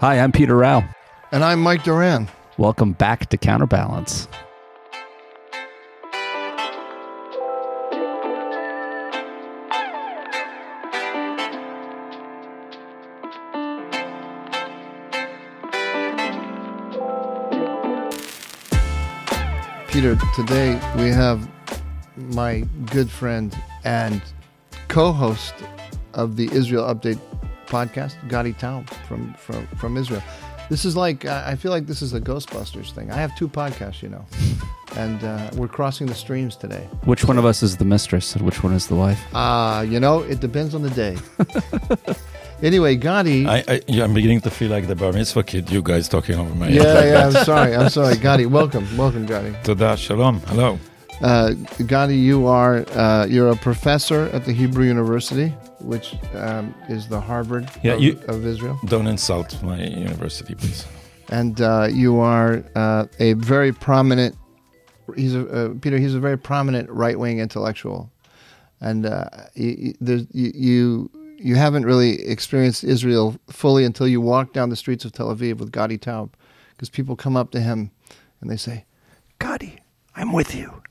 Hi, I'm Peter Rough. And I'm Mike Doran. Welcome back to Counterbalance. Peter, today we have my good friend and co-host of the Israel Update podcast, Gadi Taub from, from, from Israel. This is like, I feel like this is a Ghostbusters thing. I have two podcasts, you know, and uh, we're crossing the streams today. Which one of us is the mistress and which one is the wife? Uh, you know, it depends on the day. anyway, Gadi. I, I, yeah, I'm beginning to feel like the bar mitzvah kid, you guys talking over my Yeah, yeah, I'm sorry. I'm sorry. Gadi, welcome. Welcome, Gadi. Toda, shalom. Hello. Uh, Gadi, you are uh, you're a professor at the Hebrew University, which um, is the Harvard Yeah, of, you- of Israel, Don't insult my university, please. and uh, you are uh, a very prominent. He's a uh, Peter. He's a very prominent right wing intellectual, and uh, you, you you haven't really experienced Israel fully until you walk down the streets of Tel Aviv with Gadi Taub, because people come up to him and they say, "Gadi, I'm with you."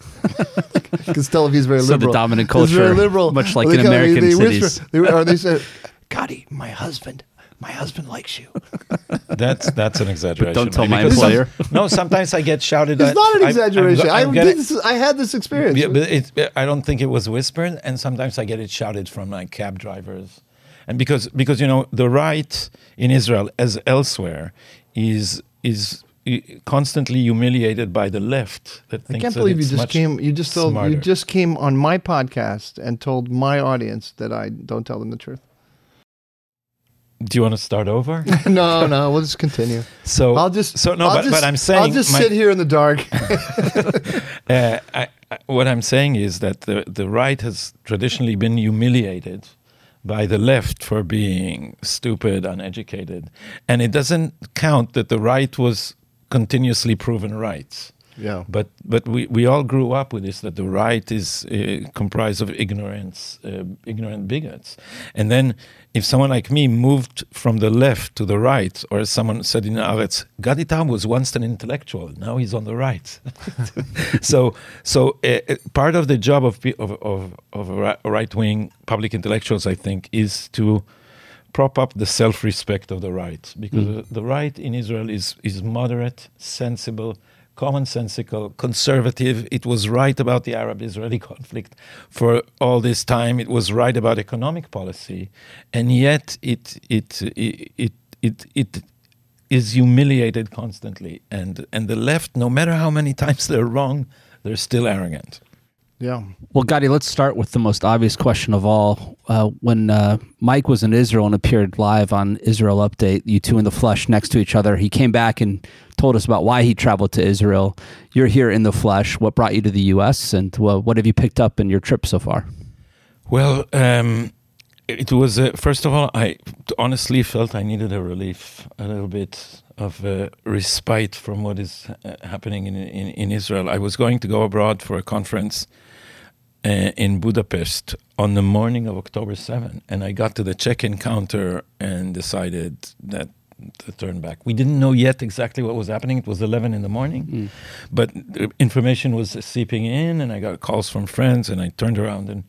Because Tel Aviv is very So the liberal. dominant It's very liberal, much like They in American they cities. Whisper, they, or they say, "Gadi, my husband, my husband likes you." That's that's an exaggeration. But don't tell my Because some- employer. no, sometimes I get shouted It's at. not an I'm- I'm exaggeration. I, I'm did getting- this, I had this experience. Yeah, but it, I don't think it was whispered, and sometimes I get it shouted from like cab drivers, and because because you know the right in Israel as elsewhere is is i- constantly humiliated by the left. That I can't believe you just came. You just told. smarter. You just came on my podcast and told my audience that I don't tell them the truth. Do you want to start over? no, no. We'll just continue. So I'll just. so no, I'll but, just, but I'm saying I'll just my- sit here in the dark. Uh, I, I, what I'm saying is that the, the right has traditionally been humiliated by the left for being stupid, uneducated. And it doesn't count that the right was continuously proven right. yeah. But but we, we all grew up with this that the right is uh, comprised of ignorance, uh, ignorant bigots, and then if someone like me moved from the left to the right, or as someone said in Haaretz, Gaditam was once an intellectual, now he's on the right. so so uh, uh, part of the job of of of, of right wing public intellectuals, I think, is to prop up the self-respect of the right because Mm. the right in Israel is is moderate, sensible, commonsensical, conservative. It was right about the Arab-Israeli conflict for all this time. It was right about economic policy, and yet it it it it it. it is humiliated constantly, and and the left, no matter how many times they're wrong, they're still arrogant. Yeah. Well, Gadi, let's start with the most obvious question of all. Uh, when uh, Mike was in Israel and appeared live on Israel Update, you two in the flesh next to each other, he came back and told us about why he traveled to Israel. You're here in the flesh. What brought you to the U.S. and well, what have you picked up in your trip so far? Well, um, it was uh, first of all, I honestly felt I needed a relief, a little bit of uh, respite from what is uh, happening in, in in Israel. I was going to go abroad for a conference uh, in Budapest on the morning of October 7, and I got to the check-in counter and decided that to turn back. We didn't know yet exactly what was happening. It was 11 in the morning, but uh, information was seeping in, and I got calls from friends, and I turned around and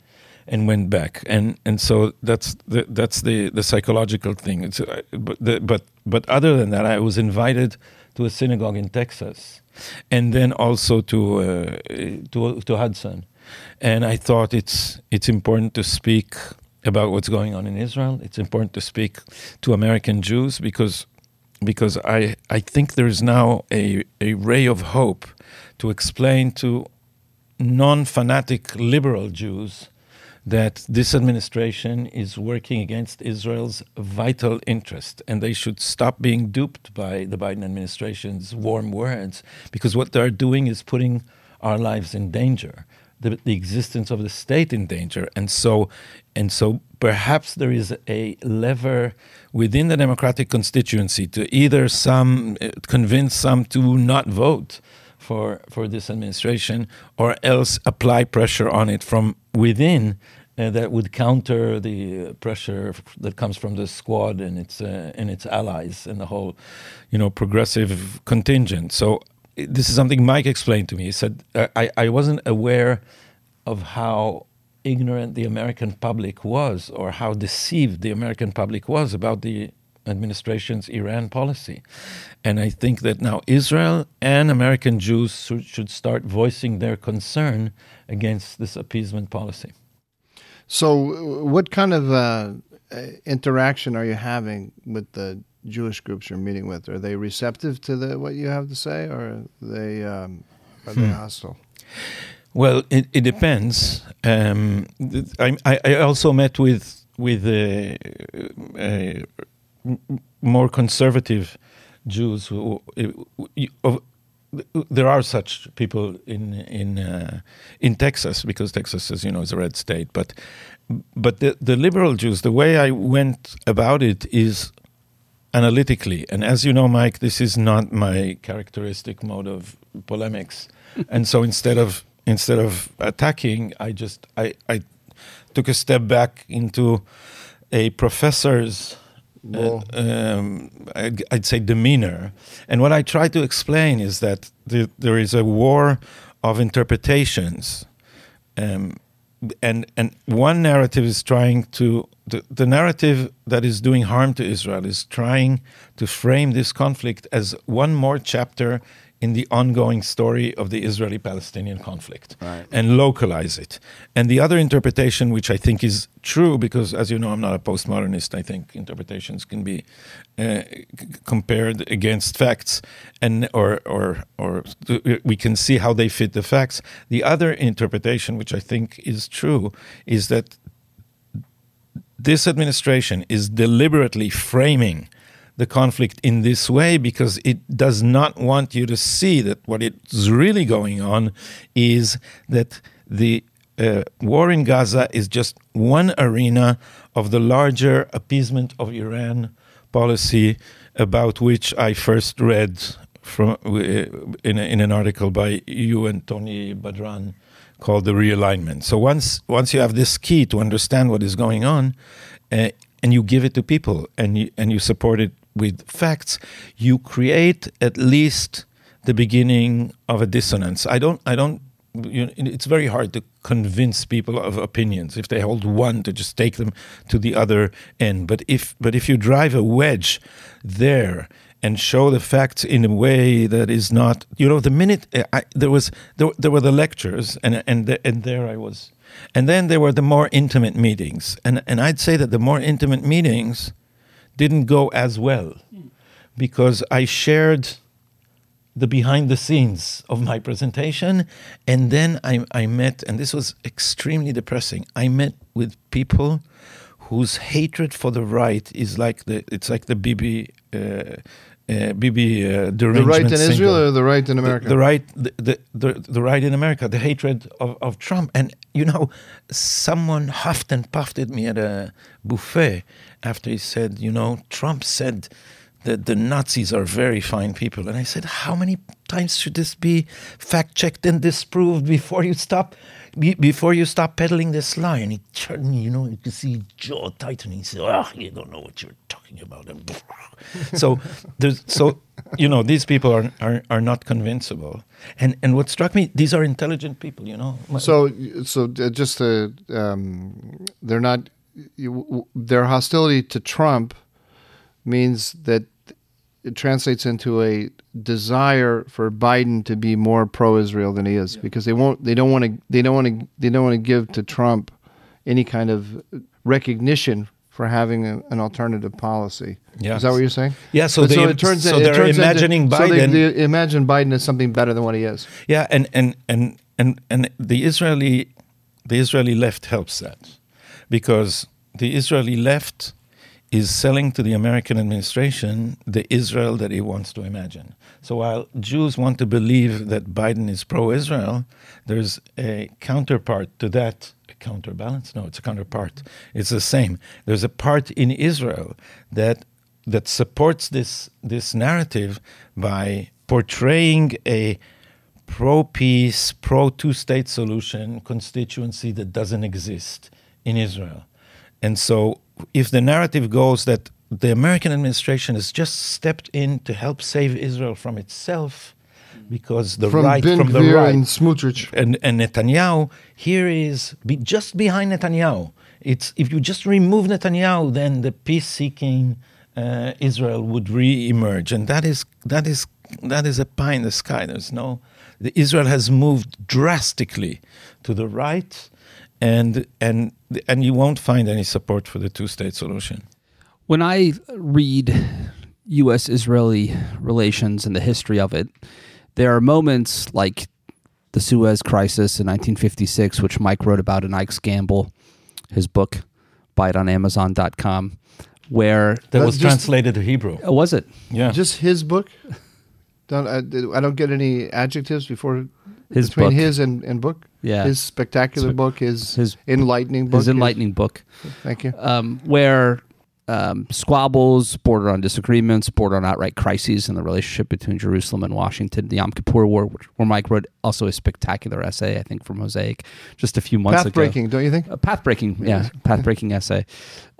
and went back. And and so that's the that's the the psychological thing. It's, uh, but the, but but other than that, I was invited to a synagogue in Texas, and then also to uh, to to Hudson, and I thought it's it's important to speak about what's going on in Israel. It's important to speak to American Jews because because I I think there is now a a ray of hope to explain to non-fanatic liberal Jews that this administration is working against Israel's vital interest and they should stop being duped by the Biden administration's warm words because what they're doing is putting our lives in danger the, the existence of the state in danger and so and so perhaps there is a lever within the democratic constituency to either some uh, convince some to not vote for for this administration or else apply pressure on it from within uh, that would counter the pressure that comes from the squad and its uh, and its allies and the whole, you know, progressive contingent. So this is something Mike explained to me. He said I, I wasn't aware of how ignorant the American public was or how deceived the American public was about the administration's Iran policy. And I think that now Israel and American Jews should start voicing their concern against this appeasement policy. So, what kind of uh, interaction are you having with the Jewish groups you're meeting with? Are they receptive to the, what you have to say, or are they um, are they hmm. hostile? Well, it, it depends. Um, I, I also met with with uh, uh, more conservative Jews who, there are such people in in uh, in Texas because Texas, as you know, is a red state. But but the the liberal Jews, the way I went about it is analytically, and as you know, Mike, this is not my characteristic mode of polemics. and so instead of instead of attacking, I just I I took a step back into a professor's uh, um, I'd say demeanor. And what I try to explain is that the, there is a war of interpretations. Um, and and one narrative is trying to the, the narrative that is doing harm to Israel is trying to frame this conflict as one more chapter in the ongoing story of the Israeli Palestinian conflict right. and localize it. And the other interpretation, which I think is true, because as you know, I'm not a postmodernist, I think interpretations can be uh, compared against facts and or, or, or we can see how they fit the facts. The other interpretation, which I think is true, is that this administration is deliberately framing the conflict in this way because it does not want you to see that what is really going on is that the uh, war in Gaza is just one arena of the larger appeasement of Iran policy about which I first read from uh, in, a, in an article by you and Tony Badran called the realignment. So once once you have this key to understand what is going on, uh, and you give it to people and you, and you support it with facts, you create at least the beginning of a dissonance. I don't. I don't. You know, it's very hard to convince people of opinions if they hold one to just take them to the other end. But if but if you drive a wedge there and show the facts in a way that is not, you know, the minute eh, I, there was there, there were the lectures and and the, and there I was, and then there were the more intimate meetings, and and I'd say that the more intimate meetings didn't go as well because I shared the behind the scenes of my presentation. And then I, I met, and this was extremely depressing, I met with people whose hatred for the right is like the, it's like the Bibi. Uh, uh, Bibi uh, the right in syndrome. Israel or the right in America? The, the right, the, the, the, the, right in America, the hatred of, of Trump. And you know, someone huffed and puffed at me at a buffet after he said, you know, Trump said that the Nazis are very fine people. And I said, how many times should this be fact checked and disproved before you stop be, before you stop peddling this lie? And he turned, you know, you can see jaw tightening. He said, oh, you don't know what you're talking about. so there's so you know these people are, are are not convincible. And and what struck me, these are intelligent people. You know. So so uh, just to, um, they're not you, their hostility to Trump means that it translates into a desire for Biden to be more pro-Israel than he is yeah. because they won't they don't want to they don't want to they don't want to give to Trump any kind of recognition for having a, an alternative policy. Yeah. Is that what you're saying? Yeah. So, they, so it turns so they're turns imagining into, Biden. So they, they imagine Biden as something better than what he is. Yeah, and and and and and the Israeli the Israeli left helps that because the Israeli left is selling to the American administration the Israel that he wants to imagine. So while Jews want to believe that Biden is pro Israel, there's a counterpart to that. A counterbalance? No, it's a counterpart. It's the same. There's a part in Israel that that supports this this narrative by portraying a pro peace, pro two state solution constituency that doesn't exist in Israel. And so, if the narrative goes that the American administration has just stepped in to help save Israel from itself, because the from right Ben from the right and Smotrich. and, and Netanyahu here is be just behind Netanyahu. It's if you just remove Netanyahu, then the peace-seeking uh, Israel would re-emerge, and that is that is that is a pie in the sky. There's no the Israel has moved drastically to the right, and and and you won't find any support for the two-state solution. When I read U.S. Israeli relations and the history of it, there are moments like the Suez Crisis in 1956, which Mike wrote about in Ike's Gamble, his book, buy it on Amazon.com, where That That's was just- translated to Hebrew. oh, was it Yeah, Just his book. Don't I, I don't get any adjectives before his between book? his and, and book. yeah, His spectacular Spe- book, his, his enlightening book, his enlightening book. Thank you. um, where um, squabbles border on disagreements, border on outright crises in the relationship between Jerusalem and Washington, the Yom Kippur War, which, where Mike wrote also a spectacular essay, I think, for Mosaic just a few months Path ago. breaking, don't you think? A path breaking, yeah, path breaking essay.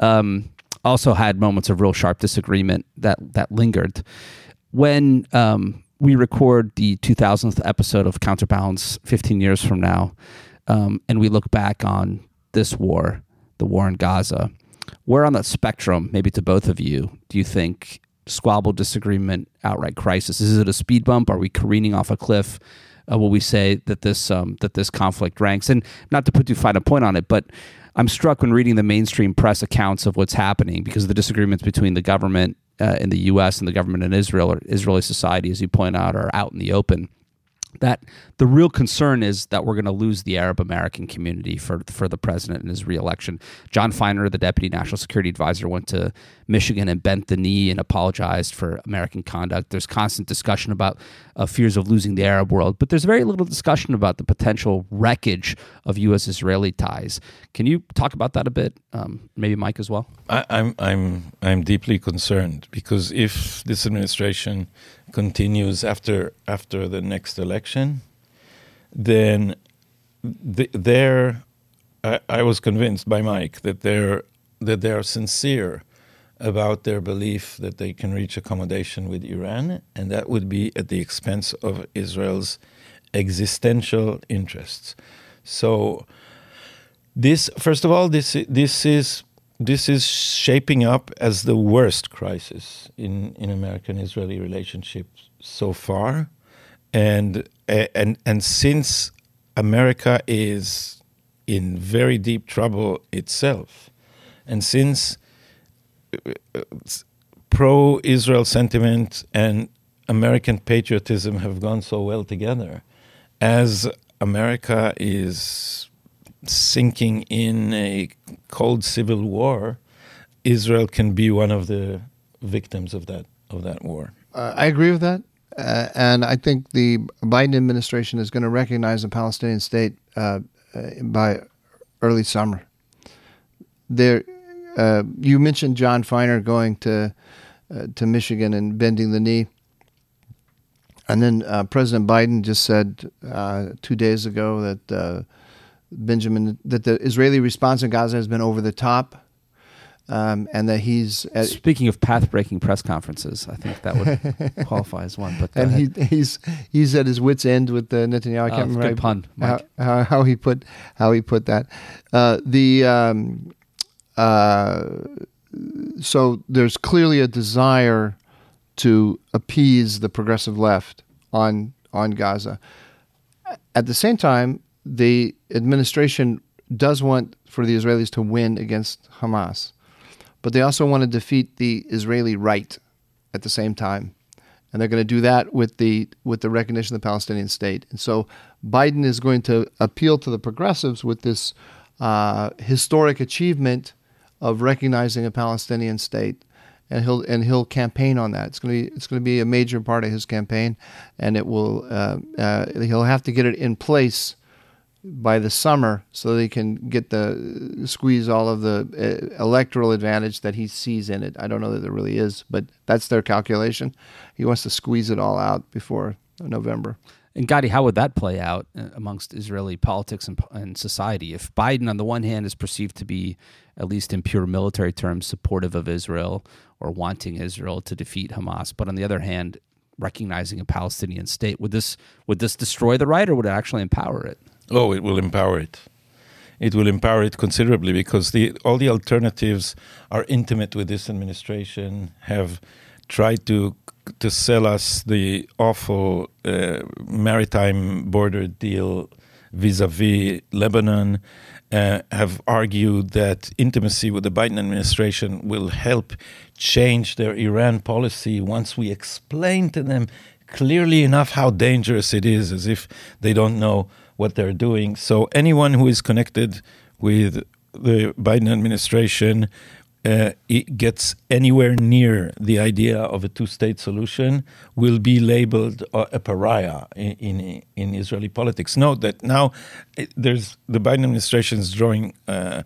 Um, also had moments of real sharp disagreement that that lingered. When um, we record the 2000th episode of Counterbalance 15 years from now, um, and we look back on this war, the war in Gaza, where on that spectrum, maybe to both of you, do you think squabble, disagreement, outright crisis? Is it a speed bump? Are we careening off a cliff? Uh, will we say that this um, that this conflict ranks? And not to put too fine a point on it, but I'm struck when reading the mainstream press accounts of what's happening because of the disagreements between the government uh, in the U.S. and the government in Israel or Israeli society, as you point out, are out in the open that the real concern is that we're going to lose the Arab American community for for the president and his reelection. Jon Finer, the deputy national security advisor, went to Michigan and bent the knee and apologized for American conduct. There's constant discussion about uh, fears of losing the Arab world, but there's very little discussion about the potential wreckage of U.S.-Israeli ties. Can you talk about that a bit? Um, maybe Mike as well. I, I'm I'm I'm deeply concerned because if this administration continues after after the next election, then th- I, I was convinced by Mike that they're that they are sincere about their belief that they can reach accommodation with Iran, and that would be at the expense of Israel's existential interests. So this first of all this this is this is shaping up as the worst crisis in in American Israeli relationships so far and and and since America is in very deep trouble itself and since pro Israel sentiment and American patriotism have gone so well together as America is sinking in a cold civil war, Israel can be one of the victims of that of that war. Uh, I agree with that. Uh, and I think the Biden administration is going to recognize the Palestinian state uh, by early summer. There, uh, you mentioned Jon Finer going to uh, to Michigan and bending the knee, and then uh, President Biden just said uh, two days ago that uh, Benjamin that the Israeli response in Gaza has been over the top, um, and that he's uh, Speaking of path-breaking press conferences, I think that would qualify as one. But and ahead. he he's he's at his wits end with the Netanyahu. I Oh, can't remember good pun, how, Mike. how, how he put how he put that. Uh, the um, uh, so there's clearly a desire to appease the progressive left on on Gaza. At the same time, the administration does want for the Israelis to win against Hamas, but they also want to defeat the Israeli right at the same time and they're going to do that with the with the recognition of the Palestinian state. And so Biden is going to appeal to the progressives with this uh, historic achievement of recognizing a Palestinian state, and he'll and he'll campaign on that. It's going to be it's to be a major part of his campaign, and it will uh, uh, he'll have to get it in place by the summer so they can get the squeeze all of the uh, electoral advantage that he sees in it. I don't know that there really is, but that's their calculation. He wants to squeeze it all out before November. And Gadi, how would that play out uh, amongst Israeli politics and, and society if Biden, on the one hand, is perceived to be, at least in pure military terms, supportive of Israel or wanting Israel to defeat Hamas, but on the other hand, recognizing a Palestinian state? Would this would this destroy the right, or would it actually empower it? Oh, it will empower it. It will empower it considerably because the all the alternatives are intimate with this administration, have tried to to sell us the awful uh, maritime border deal vis-a-vis Lebanon, uh, have argued that intimacy with the Biden administration will help change their Iran policy once we explain to them clearly enough how dangerous it is, as if they don't know what they're doing. So anyone who is connected with the Biden administration uh, it gets anywhere near the idea of a two-state solution will be labeled a pariah in, in, in Israeli politics. Note that now there's the Biden administration is drawing uh,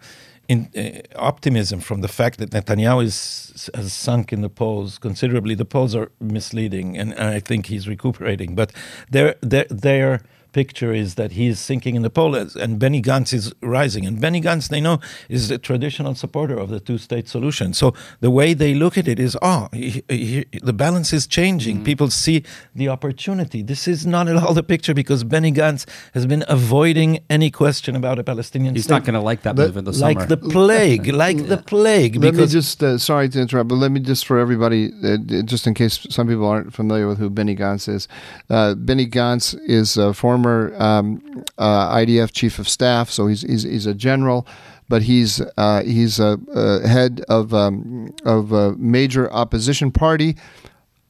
in, uh, optimism from the fact that Netanyahu is, has sunk in the polls considerably. The polls are misleading, and, and I think he's recuperating. But they're they're they're picture is that he is sinking in the polls and Benny Gantz is rising. And Benny Gantz, they know, is a traditional supporter of the two state solution. So the way they look at it is, oh, he, he, the balance is changing. Mm. People see the opportunity. This is not at all the picture because Benny Gantz has been avoiding any question about a Palestinian He's state. not going to like that move in the like summer. the plague, like the plague. Let me just, uh, sorry to interrupt, but let me just for everybody, uh, just in case some people aren't familiar with who Benny Gantz is. Uh, Benny Gantz is a former former um, uh, IDF chief of staff, so he's he's, he's a general, but he's uh, he's a, a, head of um, of a major opposition party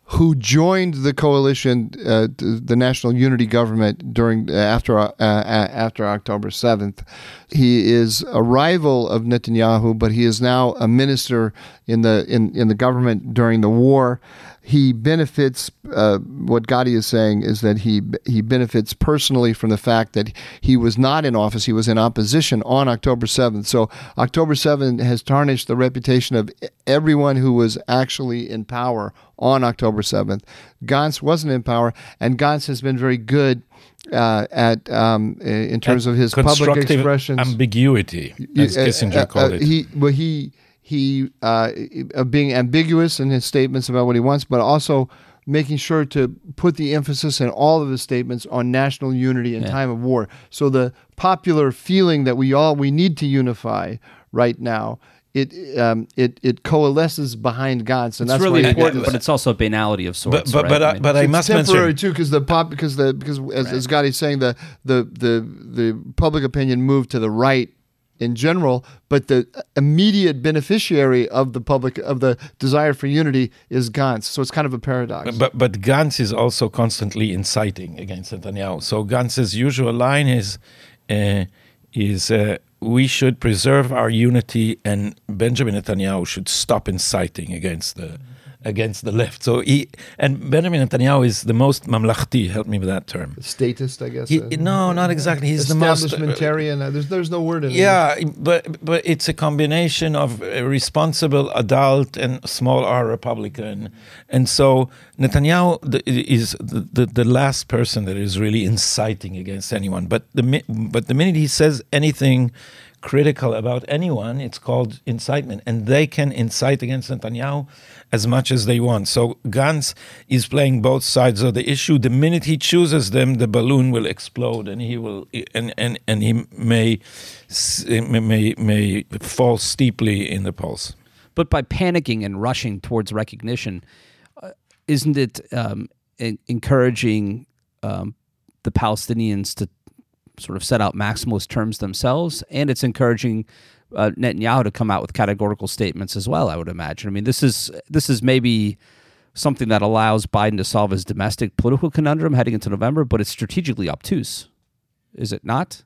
who joined the coalition, uh, the National Unity Government during after uh, after October seventh. He is a rival of Netanyahu, but he is now a minister in the in, in the government during the war he benefits. Uh, what Gadi is saying is that he he benefits personally from the fact that he was not in office; he was in opposition on October seventh. So October seventh has tarnished the reputation of everyone who was actually in power on October seventh. Gantz wasn't in power, and Gantz has been very good. Uh, at um, in terms of his public expressions, ambiguity, as Kissinger uh, uh, called it. He well he he uh, being ambiguous in his statements about what he wants, but also making sure to put the emphasis in all of his statements on national unity in yeah. time of war. So the popular feeling that we all we need to unify right now. It um, it it coalesces behind God, so it's that's really important. But it's also a banality of sorts. But but right? but I, mean, but I must temporary mention too, because the pop because the because as, right. as Gadi's saying the the the the public opinion moved to the right in general, but the immediate beneficiary of the public of the desire for unity is Gantz. So it's kind of a paradox. But but Gantz is also constantly inciting against Netanyahu. So Gantz's usual line is uh, is uh, we should preserve our unity, and Benjamin Netanyahu should stop inciting against the. Against the left. So he and Benjamin Netanyahu is the most mamlachti. Help me with that term. Statist, I guess. He, uh, no, not exactly. He's the most establishmentarian. Uh, there's there's no word in yeah, it. Yeah, but but it's a combination of a responsible adult and small R Republican, and so Netanyahu is the, the, the last person that is really inciting against anyone. But the but the minute he says anything critical about anyone, it's called incitement. And they can incite against Netanyahu as much as they want. So Gantz is playing both sides of the issue. The minute he chooses them, the balloon will explode and he will and and, and he may may may fall steeply in the polls. But by panicking and rushing towards recognition, uh, isn't it um, encouraging um, the Palestinians to sort of set out maximalist terms themselves, and it's encouraging uh, Netanyahu to come out with categorical statements as well. I would imagine. I mean, this is this is maybe something that allows Biden to solve his domestic political conundrum heading into November, but it's strategically obtuse, is it not?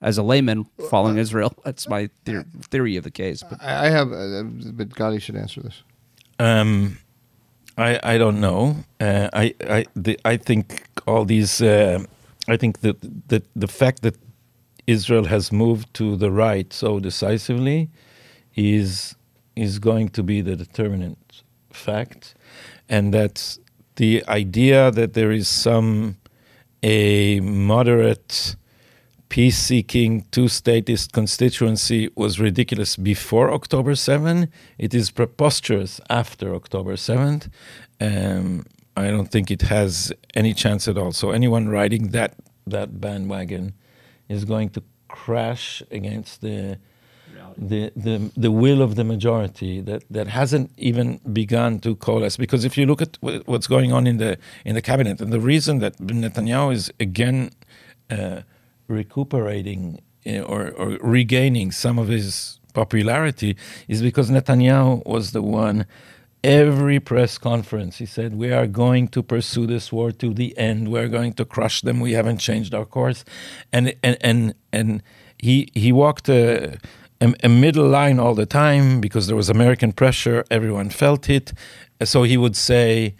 As a layman following Israel, that's my theory, theory of the case. But I have, uh, but Gadi should answer this. Um, I I don't know. Uh, I I the, I think all these uh, I think that the, the fact that Israel has moved to the right so decisively is is going to be the determinant fact, and that the idea that there is some a moderate peace seeking two statist constituency was ridiculous before October 7. It is preposterous after October 7th. Um, I don't think it has any chance at all. So anyone riding that that bandwagon is going to crash against the the, the the will of the majority that, that hasn't even begun to coalesce. Because if you look at what's going on in the in the cabinet, and the reason that Netanyahu is again uh, recuperating uh, or, or regaining some of his popularity is because Netanyahu was the one every press conference he said we are going to pursue this war to the end. We're going to crush them. We haven't changed our course. And and and, and he he walked a, a, a middle line all the time because there was american pressure. Everyone felt it. So he would say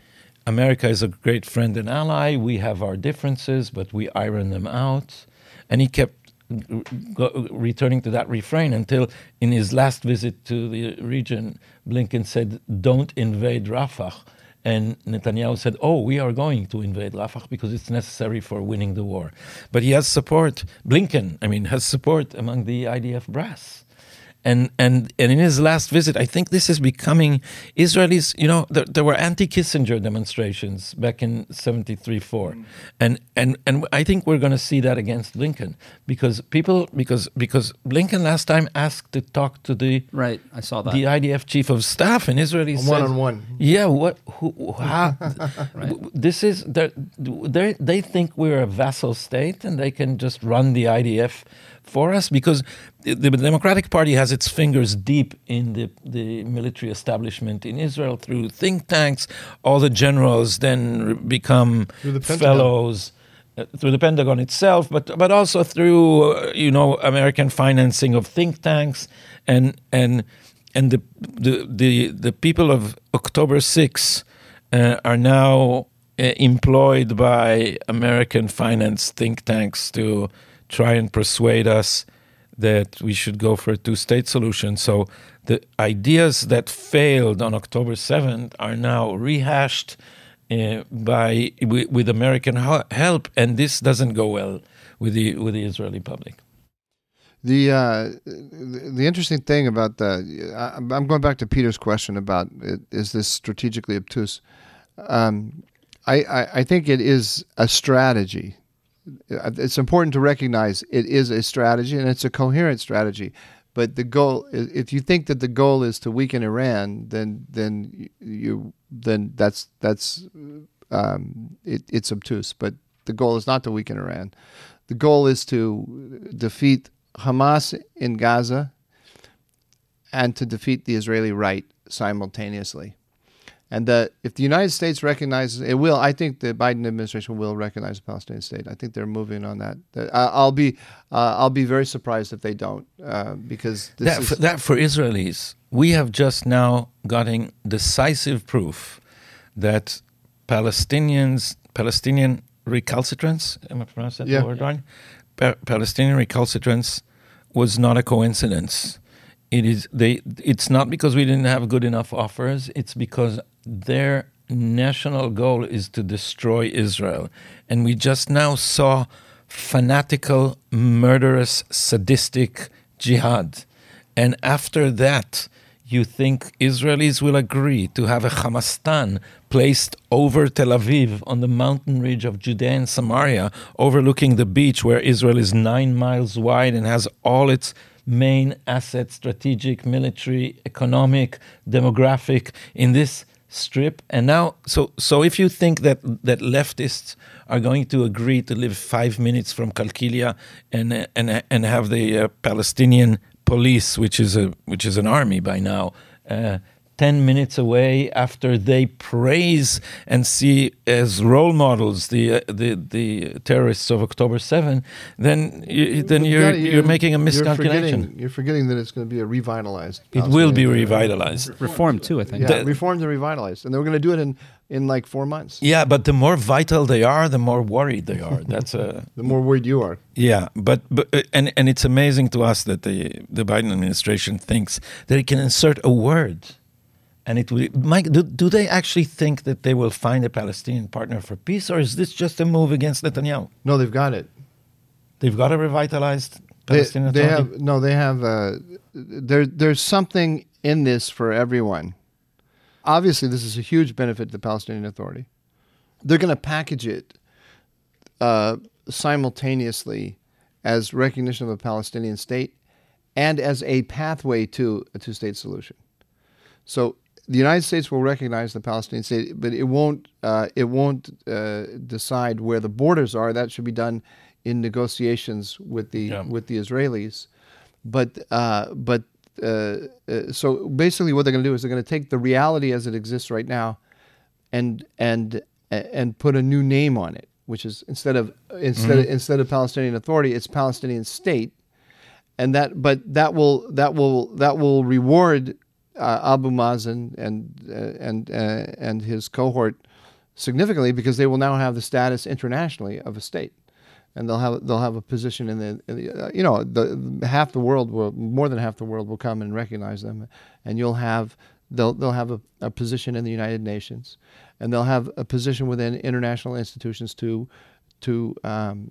america is a great friend and ally. We have our differences but we iron them out. And he kept go, returning to that refrain until in his last visit to the region, Blinken said, Don't invade Rafah. And Netanyahu said, Oh, we are going to invade Rafah because it's necessary for winning the war. But he has support, Blinken, I mean, has support among the IDF brass and and and in his last visit, I think this is becoming Israelis. You know, there, there were anti-Kissinger demonstrations back in '73, four, mm. and and and I think we're going to see that against Blinken because people because because Blinken last time asked to talk to the right. I saw that the IDF chief of staff, and Israelis one on one. Yeah, what? Who? How? right. This is they they think we're a vassal state and they can just run the IDF for us because the Democratic Party has its fingers deep in the, the military establishment in Israel through think tanks. All the generals then become the fellows uh, through the Pentagon itself, but but also through uh, you know American financing of think tanks and and and the the the, the people of October 6 uh, are now uh, employed by American finance think tanks to try and persuade us that we should go for a two state solution. So the ideas that failed on October 7th are now rehashed uh, by with, with American help, and this doesn't go well with the with the Israeli public. The uh, the interesting thing about the I'm going back to Peter's question about is this strategically obtuse. Um, I, I, I think it is a strategy it's important to recognize it is a strategy and it's a coherent strategy. But the goal, if you think that the goal is to weaken Iran, then then you then that's that's um, it, it's obtuse. But the goal is not to weaken Iran. The goal is to defeat Hamas in Gaza and to defeat the Israeli right simultaneously and that if the United States recognizes it will, I think the Biden administration will recognize the Palestinian state. I think they're moving on that. I'll be uh, I'll be very surprised if they don't, uh, because that, for, that for Israelis, we have just now gotten decisive proof that Palestinians Palestinian recalcitrance am I pronouncing that yeah. word right? Pa- Palestinian recalcitrance was not a coincidence it is they it's not because we didn't have good enough offers it's because their national goal is to destroy Israel. And we just now saw fanatical, murderous, sadistic jihad. And after that, you think Israelis will agree to have a Hamastan placed over Tel Aviv on the mountain ridge of Judea and Samaria, overlooking the beach where Israel is nine miles wide and has all its main assets strategic, military, economic, demographic in this strip. And now so so if you think that that leftists are going to agree to live 5 minutes from Qalqilya and and and have the uh, Palestinian police which is a which is an army by now uh, 10 minutes away after they praise and see as role models the uh, the the terrorists of October 7 then you, then you're you're, you're, making a miscalculation you're forgetting, you're forgetting that it's going to be a revitalized it will be revitalized. Reformed too I think. Yeah the, reformed and revitalized and they're going to do it in in like 4 months. Yeah but the more vital they are the more worried they are. That's a the more worried you are. Yeah but but uh, and and it's amazing to us that the the Biden administration thinks that it can insert a word And it will, Mike, do, do they actually think that they will find a Palestinian partner for peace, or is this just a move against Netanyahu? No, they've got it. They've got a revitalized Palestinian they Authority? have no. They have. Uh, there, there's something in this for everyone. Obviously, this is a huge benefit to the Palestinian Authority. They're going to package it uh, simultaneously as recognition of a Palestinian state and as a pathway to a two-state solution. So the United States will recognize the Palestinian state, but it won't. Uh, it won't uh, decide where the borders are. That should be done in negotiations with the Yeah. with the Israelis. But uh, but uh, uh, so basically, what they're going to do is they're going to take the reality as it exists right now, and and and put a new name on it, which is instead of instead of, instead of Palestinian Authority, it's Palestinian State, and that but that will that will that will reward uh, Abu Mazen and uh, and uh, and his cohort significantly because they will now have the status internationally of a state, and they'll have they'll have a position in the, in the uh, you know the half the world will more than half the world will come and recognize them, and you'll have they'll they'll have a, a position in the United Nations, and they'll have a position within international institutions to to um,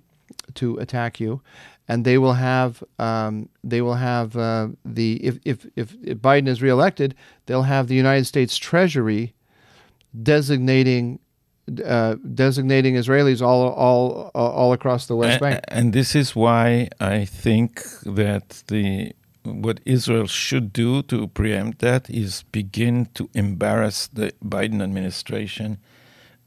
to attack you, and they will have um, they will have uh, the if, if if if Biden is reelected, they'll have the United States Treasury designating uh, designating Israelis all all all across the West Bank. And this is why I think that the what Israel should do to preempt that is begin to embarrass the Biden administration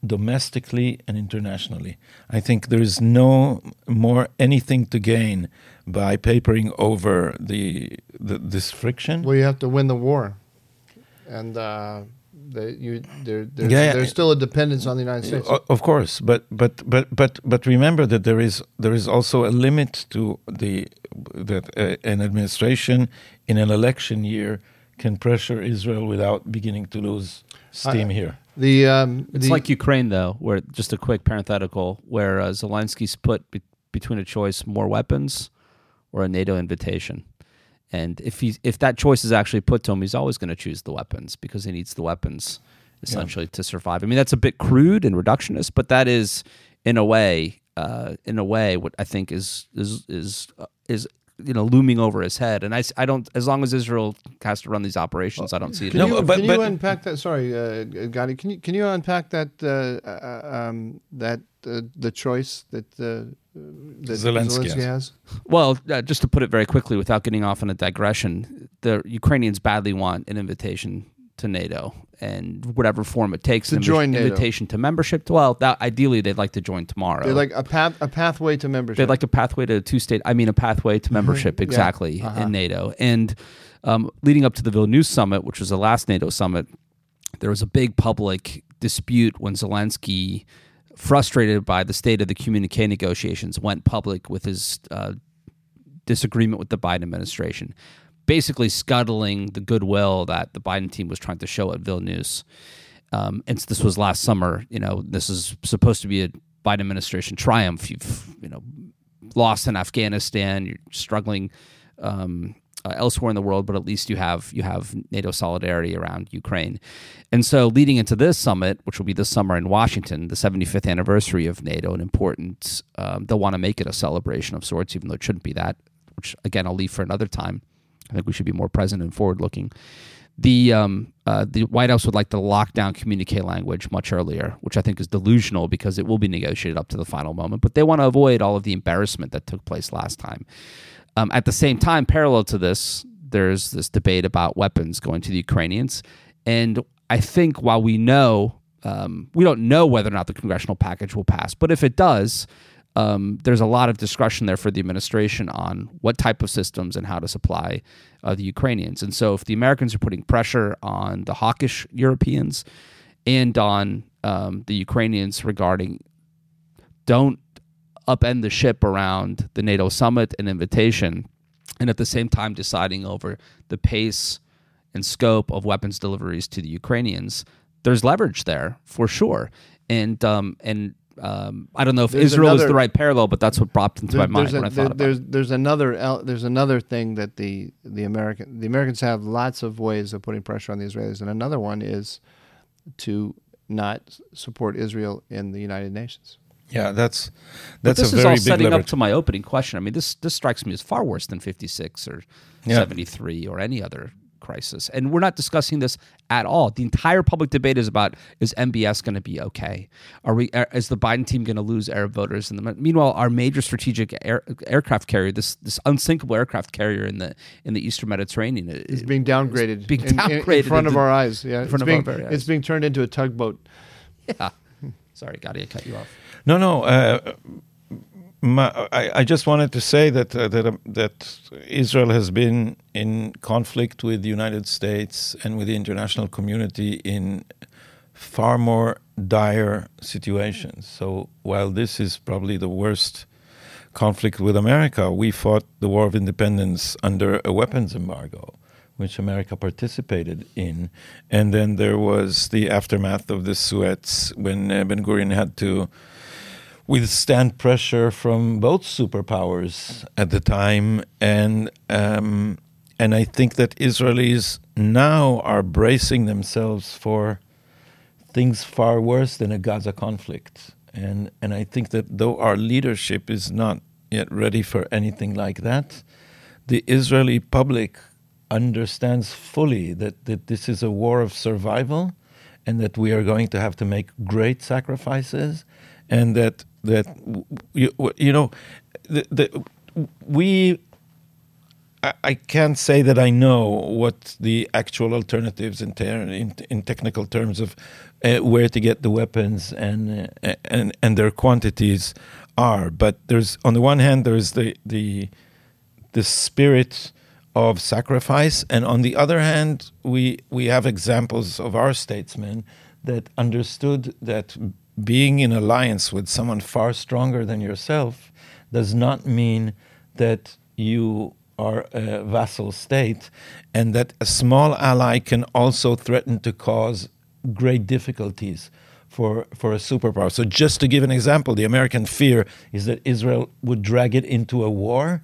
domestically and internationally. I think there is no more anything to gain by papering over the, the this friction. Well, you have to win the war, and uh, the, you there there's, Yeah, there's still a dependence on the United States. Of course, but but but but but remember that there is there is also a limit to the that uh, an administration in an election year can pressure Israel without beginning to lose steam here. The um, It's the, like Ukraine, though, where just a quick parenthetical, where uh, Zelensky's put be- between a choice: more weapons or a NATO invitation. And if he if that choice is actually put to him, he's always going to choose the weapons because he needs the weapons essentially to survive. I mean, that's a bit crude and reductionist, but that is, in a way, uh, in a way, what I think is is is uh, is you know looming over his head. And I, I don't as long as Israel has to run these operations, I don't see it. Can No, you, but- can you unpack that? Sorry, uh, Gadi. Can you can you unpack that uh, uh, um, that uh, the choice that uh, that Zelensky Zelensky, has. has? Well, uh, just to put it very quickly without getting off on a digression, the Ukrainians badly want an invitation to NATO and whatever form it takes. To invi- join NATO. invitation to membership. Well, that, ideally they'd like to join tomorrow. They're like a path a pathway to membership. They'd like a pathway to two state. I mean, a pathway to membership exactly Uh-huh. in NATO. And um, leading up to the Vilnius summit, which was the last NATO summit, there was a big public dispute when Zelensky, frustrated by the state of the communique negotiations, went public with his uh, disagreement with the Biden administration, basically scuttling the goodwill that the Biden team was trying to show at Vilnius. Um, and this was last summer. You know, this is supposed to be a Biden administration triumph. You've you know lost in Afghanistan. You're struggling um, uh, elsewhere in the world, but at least you have you have NATO solidarity around Ukraine. And so, leading into this summit, which will be this summer in Washington, the 75th anniversary of NATO, an important. Um, they'll want to make it a celebration of sorts, even though it shouldn't be that. Which again, I'll leave for another time. I think we should be more present and forward looking. The um, uh, the White House would like to lock down communique language much earlier, which I think is delusional because it will be negotiated up to the final moment. But they want to avoid all of the embarrassment that took place last time. Um, at the same time, parallel to this, there's this debate about weapons going to the Ukrainians, and I think while we know um, we don't know whether or not the congressional package will pass, but if it does, um, there's a lot of discretion there for the administration on what type of systems and how to supply uh, the Ukrainians. And so, if the Americans are putting pressure on the hawkish Europeans and on um, the Ukrainians regarding don't upend the ship around the NATO summit and invitation, and at the same time deciding over the pace and scope of weapons deliveries to the Ukrainians, there's leverage there for sure. And um, and Um, I don't know if There's Israel is the right parallel, but that's what popped into There- my mind a- when I there- thought about there's, it. there's another there's another thing that the the American the Americans have lots of ways of putting pressure on the Israelis, and another one is to not support Israel in the United Nations. Yeah, that's But that's this a is all big setting lever. up to my opening question. I mean, this this strikes me as far worse than 56 or Yeah. 73 or any other crisis. And we're not discussing this at all. The entire public debate is about is MBS going to be okay? Are we are, is the Biden team going to lose Arab voters? And the, meanwhile, our major strategic air, aircraft carrier, this this unsinkable aircraft carrier in the in the Eastern Mediterranean, It's being downgraded, being in, in- downgraded in front of our eyes. Yeah, in front it's of being, very eyes. It's being turned into a tugboat. yeah. Sorry, Gadi, I cut you off. No, no. Uh, my, I, I just wanted to say that uh, that um, that Israel has been in conflict with the United States and with the international community in far more dire situations. So while this is probably the worst conflict with America, we fought the War of Independence under a weapons embargo, which America participated in, and then there was the aftermath of the Suez when uh, Ben Gurion had to withstand pressure from both superpowers at the time, and um, and I think that Israelis now are bracing themselves for things far worse than a Gaza conflict, and and I think that though our leadership is not yet ready for anything like that, the Israeli public understands fully that, that this is a war of survival and that we are going to have to make great sacrifices and that that you, you know the, the, we I, I can't say that I know what the actual alternatives in, ter- in, in technical terms of uh, where to get the weapons and, uh, and and their quantities are. But there's on the one hand there's the the the spirit of sacrifice, and on the other hand we we have examples of our statesmen that understood that being in alliance with someone far stronger than yourself does not mean that you are a vassal state, and that a small ally can also threaten to cause great difficulties for, for a superpower. So, just to give an example, the American fear is that Israel would drag it into a war.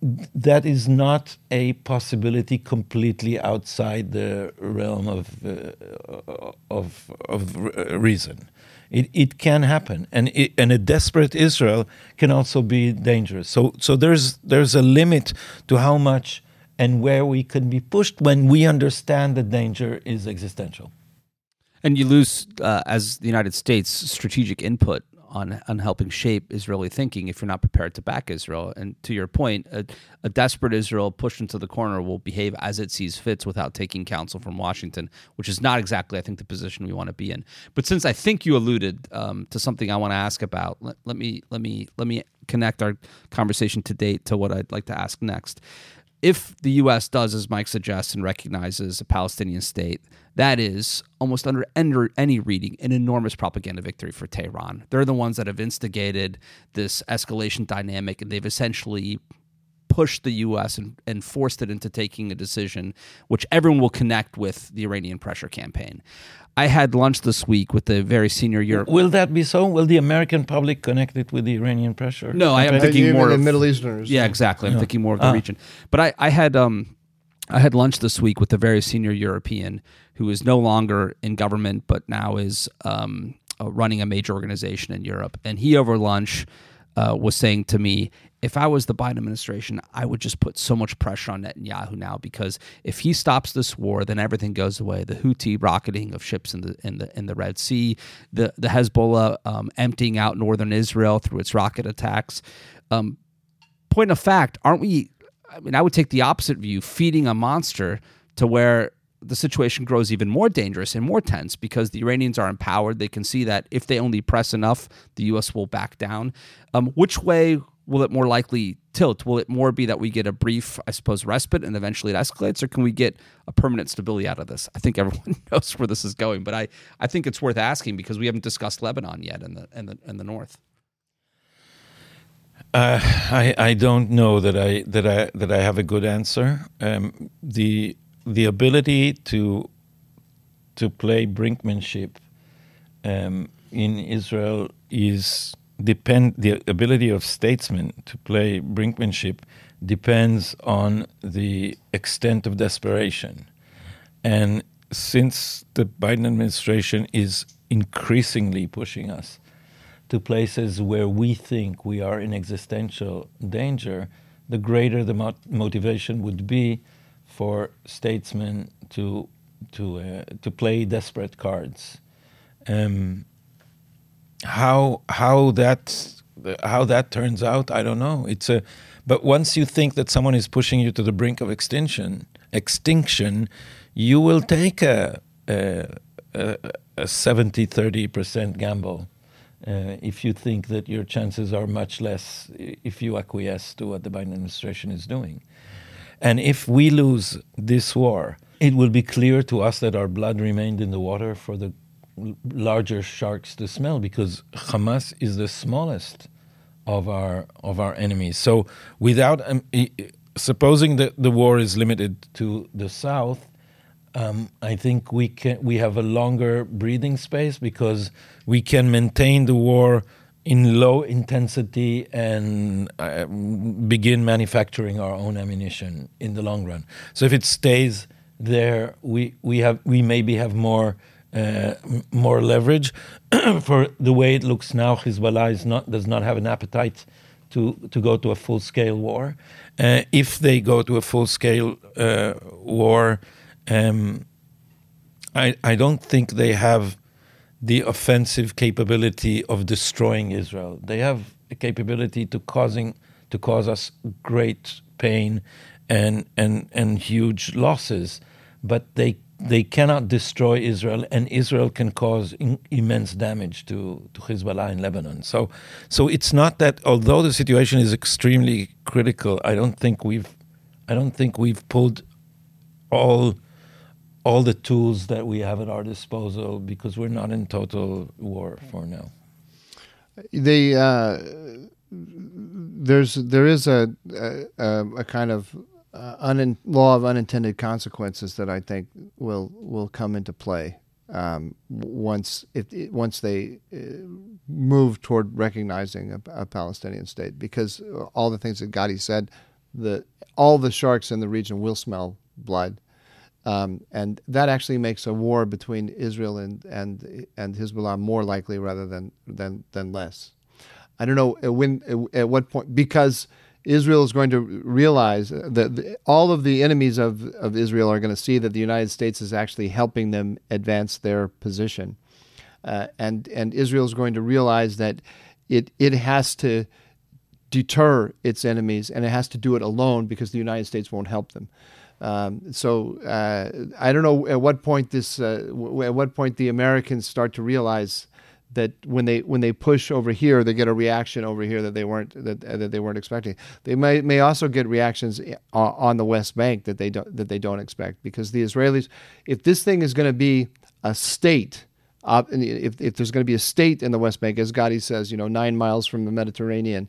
That is not a possibility completely outside the realm of, uh, of, of reason. It, it can happen, and it, and a desperate Israel can also be dangerous. So so there's there's a limit to how much and where we can be pushed when we understand the danger is existential. And you lose, uh, as the United States, strategic input on on helping shape Israeli thinking if you're not prepared to back Israel. And to your point, a, a desperate Israel pushed into the corner will behave as it sees fits without taking counsel from Washington, which is not exactly, I think, the position we want to be in. But since I think you alluded um, to something I want to ask about, let, let me let me let me connect our conversation to date to what I'd like to ask next if the U.S. does, as Mike suggests, and recognizes a Palestinian state, that is almost under any reading an enormous propaganda victory for Tehran. They're the ones that have instigated this escalation dynamic, and they've essentially pushed the U.S. and, and forced it into taking a decision which everyone will connect with the Iranian pressure campaign. I had lunch this week with the very senior Europe. Will that be so? Will the American public connect it with the Iranian pressure? No, I am Okay. thinking Even more the of Middle Easterners. Yeah, exactly. I'm Yeah. thinking more of the Ah. region. But I, I had um I had lunch this week with a very senior European who is no longer in government but now is um, uh, running a major organization in Europe. And he over lunch uh, was saying to me, if I was the Biden administration, I would just put so much pressure on Netanyahu now because if he stops this war, then everything goes away. The Houthi rocketing of ships in the in the in the Red Sea, the the Hezbollah um, emptying out northern Israel through its rocket attacks. Um, point of fact, aren't we? I mean, I would take the opposite view, feeding a monster to where the situation grows even more dangerous and more tense because the Iranians are empowered. They can see that if they only press enough, the U.S. will back down. Um, which way will it more likely tilt? Will it more be that we get a brief, I suppose, respite and eventually it escalates, or can we get a permanent stability out of this? I think everyone knows where this is going, but I, I think it's worth asking because we haven't discussed Lebanon yet in the in the in the north. Uh, I I don't know that I that I that I have a good answer. Um, the the ability to to play brinkmanship um, in Israel is depend the ability of statesmen to play brinkmanship depends on the extent of desperation. And since the Biden administration is increasingly pushing us to places where we think we are in existential danger, the greater the mot- motivation would be for statesmen to to uh, to play desperate cards. Um, how how that how that turns out, I don't know. It's a but once you think that someone is pushing you to the brink of extinction, extinction, you will take a a, a 70 30% gamble uh, if you think that your chances are much less if you acquiesce to what the Biden administration is doing. And if we lose this war, it will be clear to us that our blood remained in the water for the larger sharks to smell because Hamas is the smallest of our of our enemies. So without um, supposing that the war is limited to the south, um, I think we can we have a longer breathing space because we can maintain the war in low intensity and uh, begin manufacturing our own ammunition in the long run. So if it stays there, we we have we maybe have more uh, more leverage. For the way it looks now, Hezbollah is not, does not have an appetite to, to go to a full scale war. Uh, if they go to a full scale uh, war, um, I, I don't think they have the offensive capability of destroying Israel. They have the capability to causing to cause us great pain and and and huge losses, but they they cannot destroy Israel, and Israel can cause in, immense damage to, to Hezbollah in Lebanon. So, so it's not that although the situation is extremely critical, I don't think we've, I don't think we've pulled all, all the tools that we have at our disposal because we're not in total war for now. The uh, there's there is a, a, a kind of uh, un- law of unintended consequences that I think will will come into play um, once if once they uh, move toward recognizing a, a, Palestinian state, because all the things that Gadi said, the all the sharks in the region will smell blood. Um, and that actually makes a war between Israel and, and and Hezbollah more likely rather than than than less. I don't know uh, when uh, at what point because Israel is going to realize that all of the enemies of, of Israel are going to see that the United States is actually helping them advance their position. Uh, and, and Israel is going to realize that it, it has to deter its enemies and it has to do it alone because the United States won't help them. Um, so uh, I don't know at what point this, uh, w- at what point the Americans start to realize that when they when they push over here, they get a reaction over here that they weren't that, that they weren't expecting. They may may also get reactions on the West Bank that they don't that they don't expect because the Israelis, if this thing is going to be a state, uh, if if there's going to be a state in the West Bank, as Gadi says, you know, nine miles from the Mediterranean,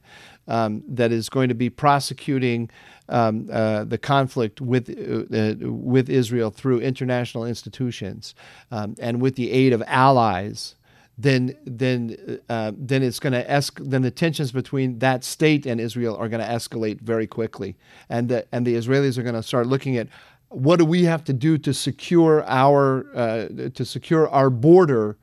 um, that is going to be prosecuting. Um, uh, the conflict with uh, uh with Israel through international institutions um, and with the aid of allies then then uh, then it's going to esc- then the tensions between that state and Israel are going to escalate very quickly, and the and the Israelis are going to start looking at what do we have to do to secure our uh, to secure our border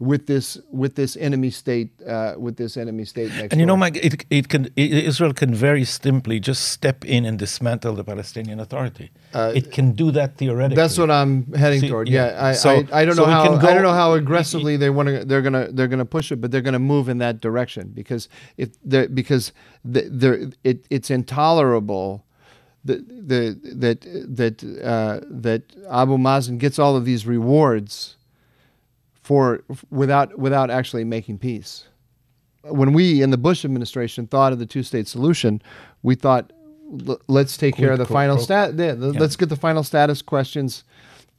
with this with this enemy state uh, with this enemy state next. And you door. know, Mike, it, it can it, Israel can very simply just step in and dismantle the Palestinian Authority. Uh, it can do that theoretically. That's what I'm heading See, toward. Yeah, I, so, I, I, don't so know how go, I don't know how aggressively they want to they're gonna they're gonna push it, but they're gonna move in that direction because if they because they're, it, it's intolerable. That the, that that uh, that Abu Mazen gets all of these rewards for without without actually making peace. When we in the Bush administration thought of the two-state solution, we thought let's take care of the final stat. Yeah, yeah. Let's get the final status questions.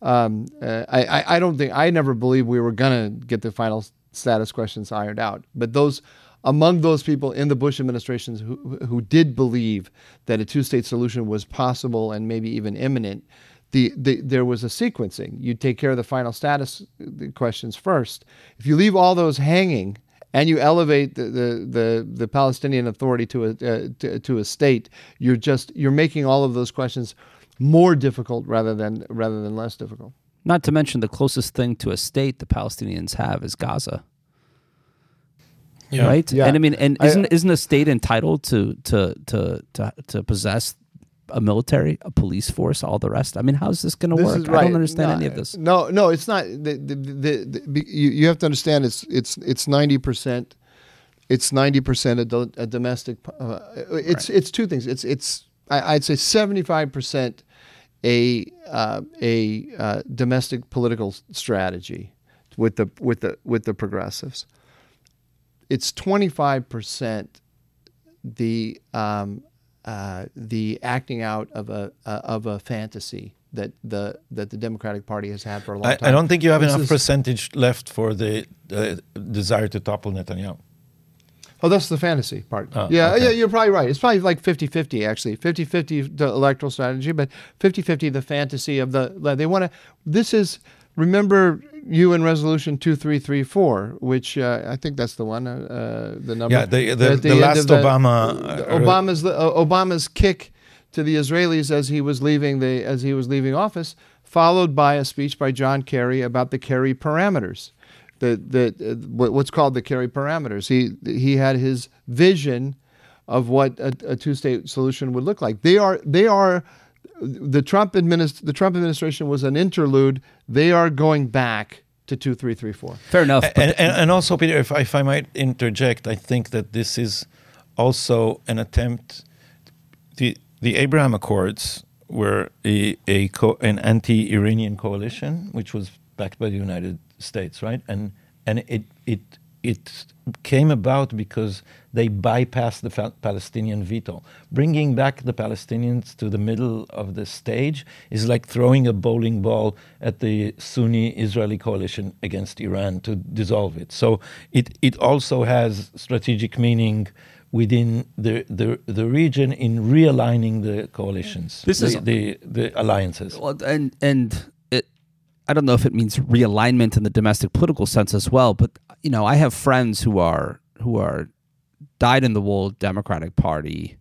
Um, uh, I, I don't think I never believed we were gonna get the final status questions ironed out. But those among those people in the Bush administration who who did believe that a two-state solution was possible and maybe even imminent, the, the, there was a sequencing. You take care of the final status questions first. If you leave all those hanging and you elevate the the, the, the Palestinian Authority to a uh, to, to a state, you're just you're making all of those questions more difficult rather than rather than less difficult. Not to mention the closest thing to a state the Palestinians have is Gaza. Yeah. Right? Yeah. And I mean and isn't isn't a state entitled to to to to, to possess a military, a police force, all the rest? I mean, how's this going to work? is I don't understand No, any of this. No, no, it's not. The, the, the, the, you, you have to understand it's it's it's ninety percent. It's ninety percent a, do- a domestic. Uh, it's it's two things. It's it's I, I'd say seventy five percent a uh, a uh, domestic political strategy with the with the with the progressives. It's twenty five percent the um, uh, the acting out of a uh, of a fantasy that the that the Democratic Party has had for a long I, time. I don't think you have This enough is- percentage left for the uh, desire to topple Netanyahu. Oh, that's the fantasy part. Oh, yeah, okay. yeah, you're probably right. It's probably like 50-50 actually. 50-50 the electoral strategy, but 50-50 the fantasy of the they want to this is remember UN resolution 2334 which uh, I think that's the one uh, uh, the number. Yeah, the- the- the last the- Obama, the uh, Obama's uh, Obama's kick to the Israelis as he was leaving the as he was leaving office followed by a speech by John Kerry about the Kerry parameters the the uh, what's called the Kerry parameters. He he had his vision of what a, a two-state solution would look like. They are they are the Trump administ- the Trump administration was an interlude. They are going back to two three three four. Fair enough. and, and, and also, Peter, if, if I might interject, I think that this is also an attempt. The the Abraham Accords were a, a co- an anti-Iranian coalition, which was backed by the United States, right? And and it it it came about because they bypassed the Palestinian veto. Bringing back the Palestinians to the middle of the stage is like throwing a bowling ball at the Sunni Israeli coalition against Iran to dissolve it. So it, it also has strategic meaning within the, the, the region in realigning the coalitions, This the, is- the, the alliances. Well, and and I don't know if it means realignment in the domestic political sense as well, but you know, I have friends who are who are dyed in the wool Democratic Party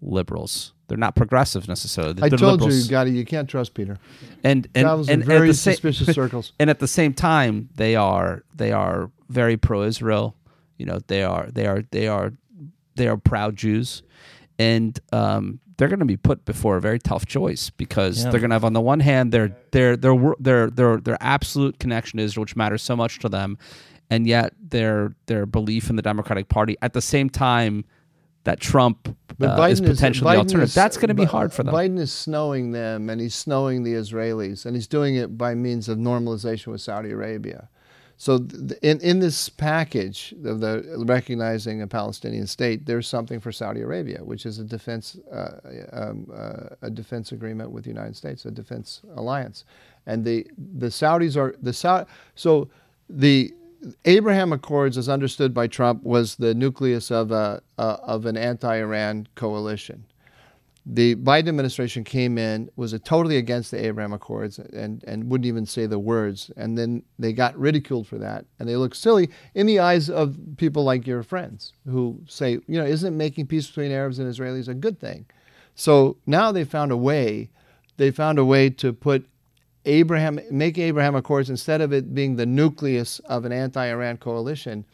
liberals. They're not progressive necessarily. I They're told liberals. you, you got You can't trust Peter. and and Travels in and, very at the same, suspicious circles. And at the same time, they are they are very pro-Israel. You know, they are they are they are they are proud Jews, and um, they're going to be put before a very tough choice because Yeah. they're going to have on the one hand their their their their their their absolute connection to Israel, which matters so much to them, and yet their their belief in the Democratic Party at the same time that Trump uh, is potentially the alternative. is- That's going to be hard for them. Biden is snowing them, and he's snowing the Israelis, and he's doing it by means of normalization with Saudi Arabia. So, th- in in this package of the recognizing a Palestinian state, there's something for Saudi Arabia, which is a defense uh, um, uh, a defense agreement with the United States, a defense alliance, and the the Saudis are the Saudi. So the Abraham Accords, as understood by Trump, was the nucleus of a uh, of an anti-Iran coalition. The Biden administration came in was totally against the Abraham Accords and, and wouldn't even say the words, and then they got ridiculed for that, and they look silly in the eyes of people like your friends who say, you know, isn't making peace between Arabs and Israelis a good thing? So now they found a way. They found a way to put Abraham, make Abraham Accords instead of it being the nucleus of an anti-Iran coalition.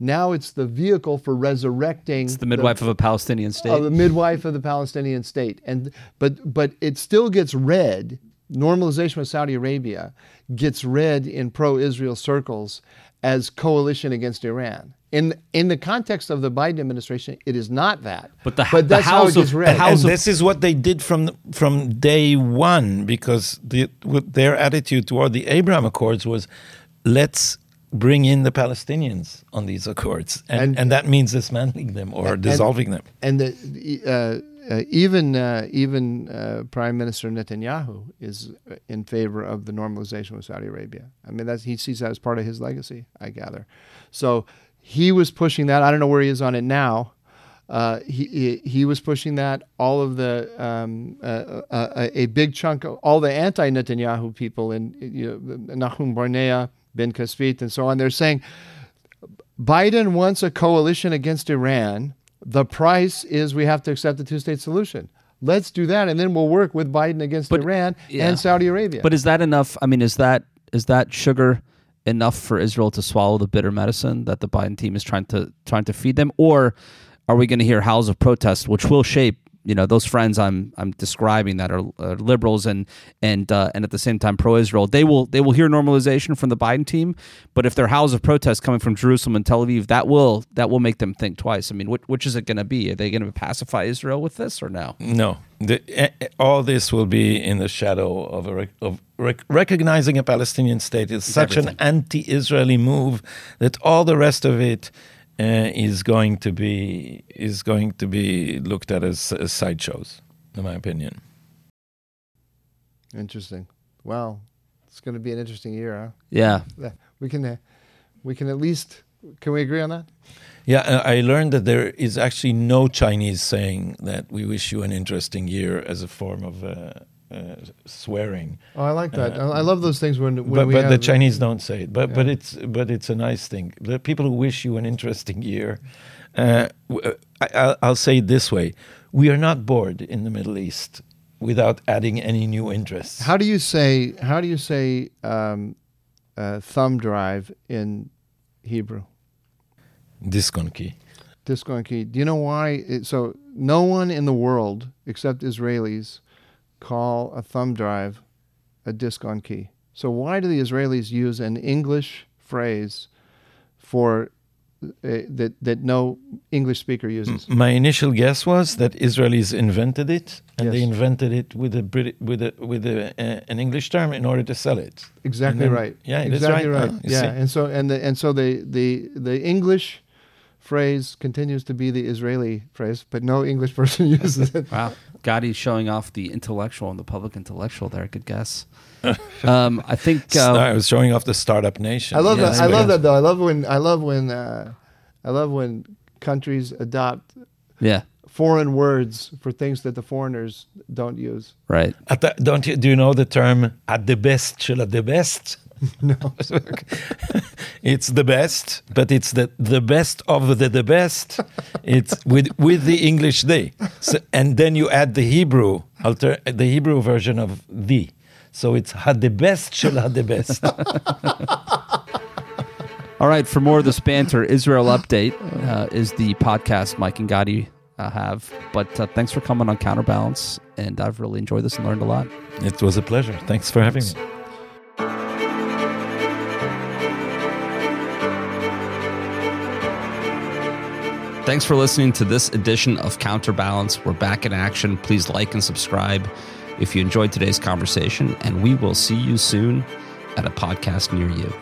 Now it's the vehicle for resurrecting. It's the midwife of a Palestinian state. of the midwife of the Palestinian state, and but but it still gets read. Normalization with Saudi Arabia gets read in pro-Israel circles as coalition against Iran. In in the context of the Biden administration, it is not that. But the- but the that's how House it of- gets the. House and of- this is what they did from from day one because the, with their attitude toward the Abraham Accords was, let's bring in the Palestinians on these accords, and And- and, that means dismantling them or dissolving them. and the, uh, uh, even uh, even uh, Prime Minister Netanyahu is in favor of the normalization with Saudi Arabia. I mean, that's, he sees that as part of his legacy, I gather. So he was pushing that. I don't know where he is on it now. Uh, he, he he was pushing that. All of the um, uh, uh, a big chunk of all the anti-Netanyahu people in you know, Nahum Barnea, Ben Caspit, and so on. They're saying Biden wants a coalition against Iran. The price is we have to accept the two state solution. Let's do that, and then we'll work with Biden against But- Iran yeah. and Saudi Arabia. But is that enough? I mean, is that is that sugar enough for Israel to swallow the bitter medicine that the Biden team is trying to trying to feed them, or are we going to hear howls of protest, which will shape you know those friends I'm I'm describing that are uh, liberals and and uh, and at the same time pro-Israel? They will they will hear normalization from the Biden team, but if there are howls of protest coming from Jerusalem and Tel Aviv, that will that will make them think twice. I mean, which, which is it going to be? Are they going to pacify Israel with this or no? No, the, eh, eh, all this will be in the shadow of a rec- of rec- recognizing a Palestinian state is such an anti-Israeli move that all the rest of it is going to be is going to be looked at as, as sideshows, in my opinion. interesting. Wow, it's going to be an interesting year, huh? Yeah, Yeah, We can, uh, we can at least. Can we agree on that? Yeah, uh, I learned that there is actually no Chinese saying that we wish you an interesting year as a form of uh, uh, swearing. Oh, I like that. Uh, I love those things when, when but we but have, the Chinese don't say it. But but it's but it's a nice thing. The people who wish you an interesting year, uh, uh, I, I'll- I'll say it this way: we are not bored in the Middle East without adding any new interests. How do you say? How do you say um, uh, thumb drive in Hebrew? Disconki. Disk. Do you know why? It, so no one in the world except Israelis call a thumb drive a disk on key. So why do the Israelis use an English phrase for uh, that that no English speaker uses? My initial guess was that Israelis invented it, and they invented it with a Brit- with a with a, uh, an English term in order to sell it. Exactly then- right. yeah, exactly right. right. You yeah, see. and so and the and so the the the English phrase continues to be the Israeli phrase, but no English person uses it. Wow. Gadi's showing off the intellectual and the public intellectual there. Good guess. um, I think. No, Uh, I was showing off the startup nation. I love Yes, that. I love that though. I love when I love when uh, I love when countries adopt yeah. foreign words for things that the foreigners don't use. Right. At the, don't you do you know the term at the best shall at the best? No. it's the best, but it's the the best of the the best. It's with with the English they, so, and then you add the Hebrew alter the Hebrew version of the. So it's had the best shall had the best. All right. For more of this banter, Israel Update uh, is the podcast Mike and Gadi uh, have. But uh, thanks for coming on Counterbalance. And I've really enjoyed this and learned a lot. it was a pleasure. Thanks for having me. Thanks for listening to this edition of Counterbalance. We're back in action. Please like and subscribe if you enjoyed today's conversation. And we will see you soon at a podcast near you.